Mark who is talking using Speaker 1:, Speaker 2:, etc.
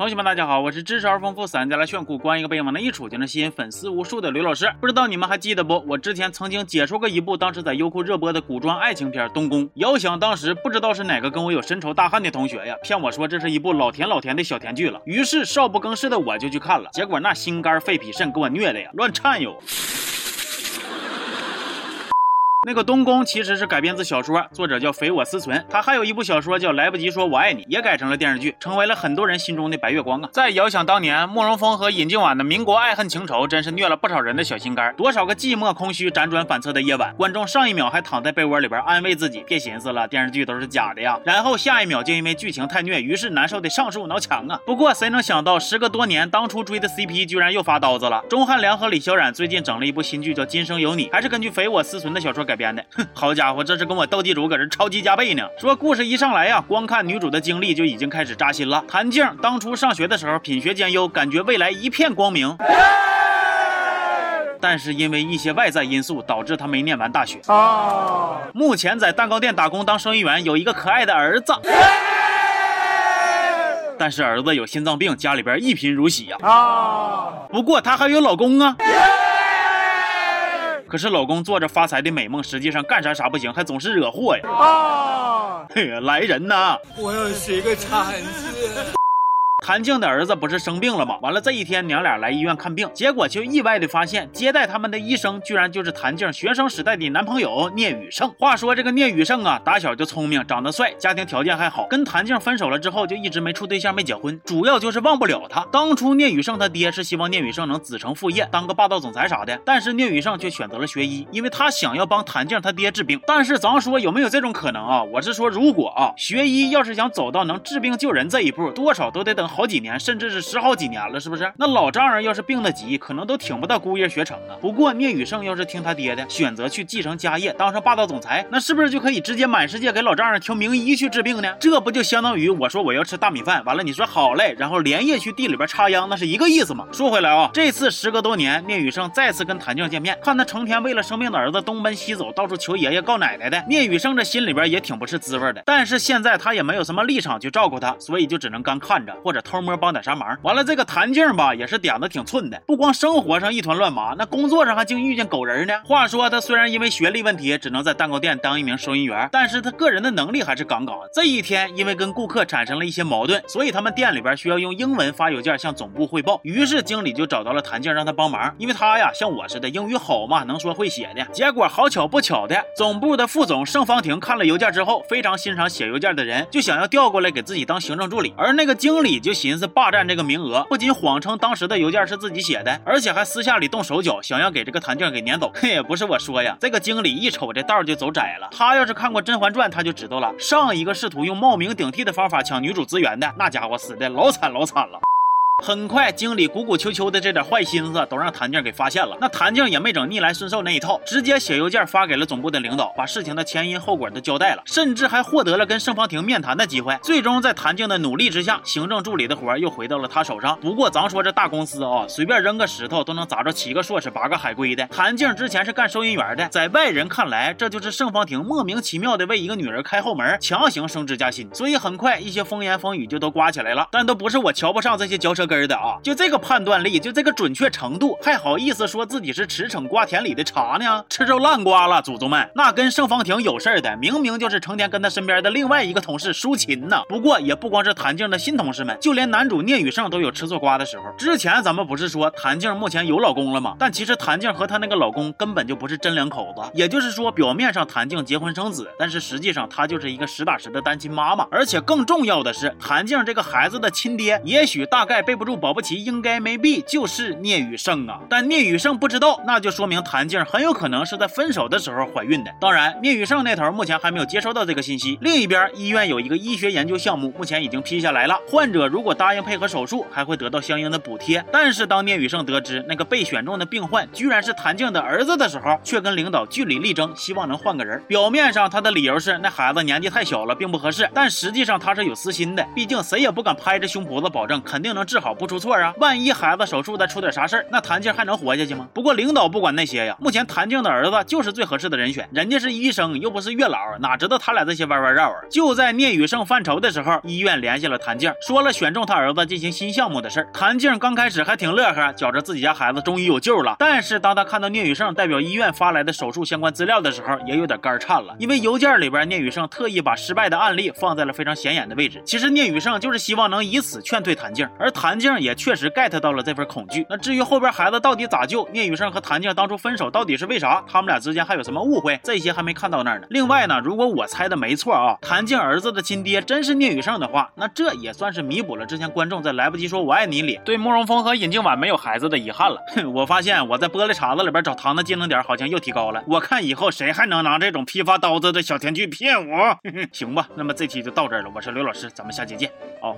Speaker 1: 同学们，大家好，我是知识而丰富、散家来炫酷、光一个背影往那一杵就能吸引粉丝无数的刘老师。不知道你们还记得不？我之前曾经解说过一部当时在优酷热播的古装爱情片《东宫》。遥想当时，不知道是哪个跟我有深仇大恨的同学呀，骗我说这是一部老甜老甜的小甜剧了。于是少不更事的我就去看了，结果那心肝肺脾肾给我虐的呀，乱颤悠。那个东宫其实是改编自小说，作者叫肥我思存。他还有一部小说叫《来不及说我爱你》，也改成了电视剧，成为了很多人心中的白月光啊。再遥想当年，慕容峰和尹静婉的民国爱恨情仇，真是虐了不少人的小心肝。多少个寂寞空虚、辗转反侧的夜晚，观众上一秒还躺在被窝里边安慰自己，别寻思了，电视剧都是假的呀。然后下一秒就因为剧情太虐，于是难受的上树挠墙啊。不过谁能想到，时隔多年，当初追的 CP 居然又发刀子了。钟汉良和李小冉最近整了一部新剧，叫《今生有你》，还是根据肥我思存的小说改编的。哼，好。家伙，这是跟我斗地主搁这超级加倍呢！说故事一上来呀，光看女主的经历就已经开始扎心了。谭静当初上学的时候品学兼优，感觉未来一片光明，但是因为一些外在因素导致她没念完大学。啊！目前在蛋糕店打工当生意员，有一个可爱的儿子，但是儿子有心脏病，家里边一贫如洗呀。啊！不过她还有老公啊。可是老公做着发财的美梦，实际上干啥啥不行，还总是惹祸呀！啊，来人呐！
Speaker 2: 我要学个惨字。
Speaker 1: 谭静的儿子不是生病了吗？完了这一天，娘俩来医院看病，结果却意外的发现，接待他们的医生居然就是谭静学生时代的男朋友聂宇胜。话说这个聂宇胜啊，打小就聪明，长得帅，家庭条件还好。跟谭静分手了之后，就一直没处对象，没结婚，主要就是忘不了他。当初聂宇胜他爹是希望聂宇胜能子承父业，当个霸道总裁啥的，但是聂宇胜却选择了学医，因为他想要帮谭静他爹治病。但是咱说有没有这种可能啊？我是说，如果啊，学医要是想走到能治病救人这一步，多少都得等。好好几年，甚至是十好几年了，是不是？那老丈人要是病得急，可能都挺不到姑爷学成啊。不过聂宇胜要是听他爹的，选择去继承家业，当上霸道总裁，那是不是就可以直接满世界给老丈人挑名医去治病呢？这不就相当于我说我要吃大米饭，完了你说好嘞，然后连夜去地里边插秧，那是一个意思吗？说回来啊，这次时隔多年，聂宇胜再次跟谭静见面，看他成天为了生病的儿子东奔西走，到处求爷爷告奶奶的，聂宇胜这心里边也挺不是滋味的。但是现在他也没有什么立场去照顾他，所以就只能干看着或者。偷摸帮点啥忙？完了，这个谭静吧，也是点子挺寸的，不光生活上一团乱麻，那工作上还竟遇见狗人呢。话说他虽然因为学历问题，只能在蛋糕店当一名收银员，但是他个人的能力还是杠杠。这一天，因为跟顾客产生了一些矛盾，所以他们店里边需要用英文发邮件向总部汇报。于是经理就找到了谭静，让他帮忙，因为他呀，像我似的英语好嘛，能说会写的。结果好巧不巧的，总部的副总盛方婷看了邮件之后，非常欣赏写邮件的人，就想要调过来给自己当行政助理，而那个经理就。就寻思霸占这个名额，不仅谎称当时的邮件是自己写的，而且还私下里动手脚，想要给这个谭静给撵走。嘿，不是我说呀，这个经理一瞅这道就走窄了。他要是看过《甄嬛传》，他就知道了，上一个试图用冒名顶替的方法抢女主资源的那家伙，死的老惨老惨了。很快，经理鼓鼓秋秋的这点坏心思都让谭静给发现了。那谭静也没整逆来顺受那一套，直接写邮件发给了总部的领导，把事情的前因后果都交代了，甚至还获得了跟盛方婷面谈的机会。最终，在谭静的努力之下，行政助理的活又回到了他手上。不过，咱说这大公司啊，随便扔个石头都能砸着七个硕士、八个海归的。谭静之前是干收银员的，在外人看来，这就是盛方婷莫名其妙的为一个女人开后门，强行升职加薪。所以，很快一些风言风语就都刮起来了。但都不是我瞧不上这些嚼舌。根的啊，就这个判断力，就这个准确程度，还好意思说自己是驰骋瓜田里的茶呢？吃着烂瓜了，祖宗们！那跟盛方婷有事儿的，明明就是成天跟他身边的另外一个同事舒琴呢。不过也不光是谭静的新同事们，就连男主聂宇胜都有吃错瓜的时候。之前咱们不是说谭静目前有老公了吗？但其实谭静和她那个老公根本就不是真两口子。也就是说，表面上谭静结婚生子，但是实际上她就是一个实打实的单亲妈妈。而且更重要的是，谭静这个孩子的亲爹，也许大概被。不住保不齐应该没必就是聂宇胜啊，但聂宇胜不知道，那就说明谭静很有可能是在分手的时候怀孕的。当然，聂宇胜那头目前还没有接收到这个信息。另一边，医院有一个医学研究项目，目前已经批下来了，患者如果答应配合手术，还会得到相应的补贴。但是当聂宇胜得知那个被选中的病患居然是谭静的儿子的时候，却跟领导据理力争，希望能换个人。表面上他的理由是那孩子年纪太小了，并不合适，但实际上他是有私心的，毕竟谁也不敢拍着胸脯子保证肯定能治好。不出错啊。万一孩子手术再出点啥事儿，那谭静还能活下去吗？不过领导不管那些呀，目前谭静的儿子就是最合适的人选，人家是医生，又不是月老，哪知道他俩这些弯弯绕啊？就在聂宇胜犯愁的时候，医院联系了谭静，说了选中他儿子进行新项目的事儿。谭静刚开始还挺乐呵，觉着自己家孩子终于有救了。但是当他看到聂宇胜代表医院发来的手术相关资料的时候，也有点肝颤了，因为邮件里边聂宇胜特意把失败的案例放在了非常显眼的位置。其实聂宇胜就是希望能以此劝退谭静，而谭静也确实 get 到了这份恐惧。那至于后边孩子到底咋救，聂宇胜和谭静当初分手到底是为啥？他们俩之间还有什么误会？这些还没看到那儿呢。另外呢，如果我猜的没错啊，谭静儿子的亲爹真是聂宇胜的话，那这也算是弥补了之前观众在来不及说我爱你里对慕容峰和尹静婉没有孩子的遗憾了。哼，我发现我在玻璃碴子里边找糖的技能点好像又提高了。我看以后谁还能拿这种批发刀子的小甜剧骗我？行吧，那么这期就到这儿了。我是刘老师，咱们下期见。哦。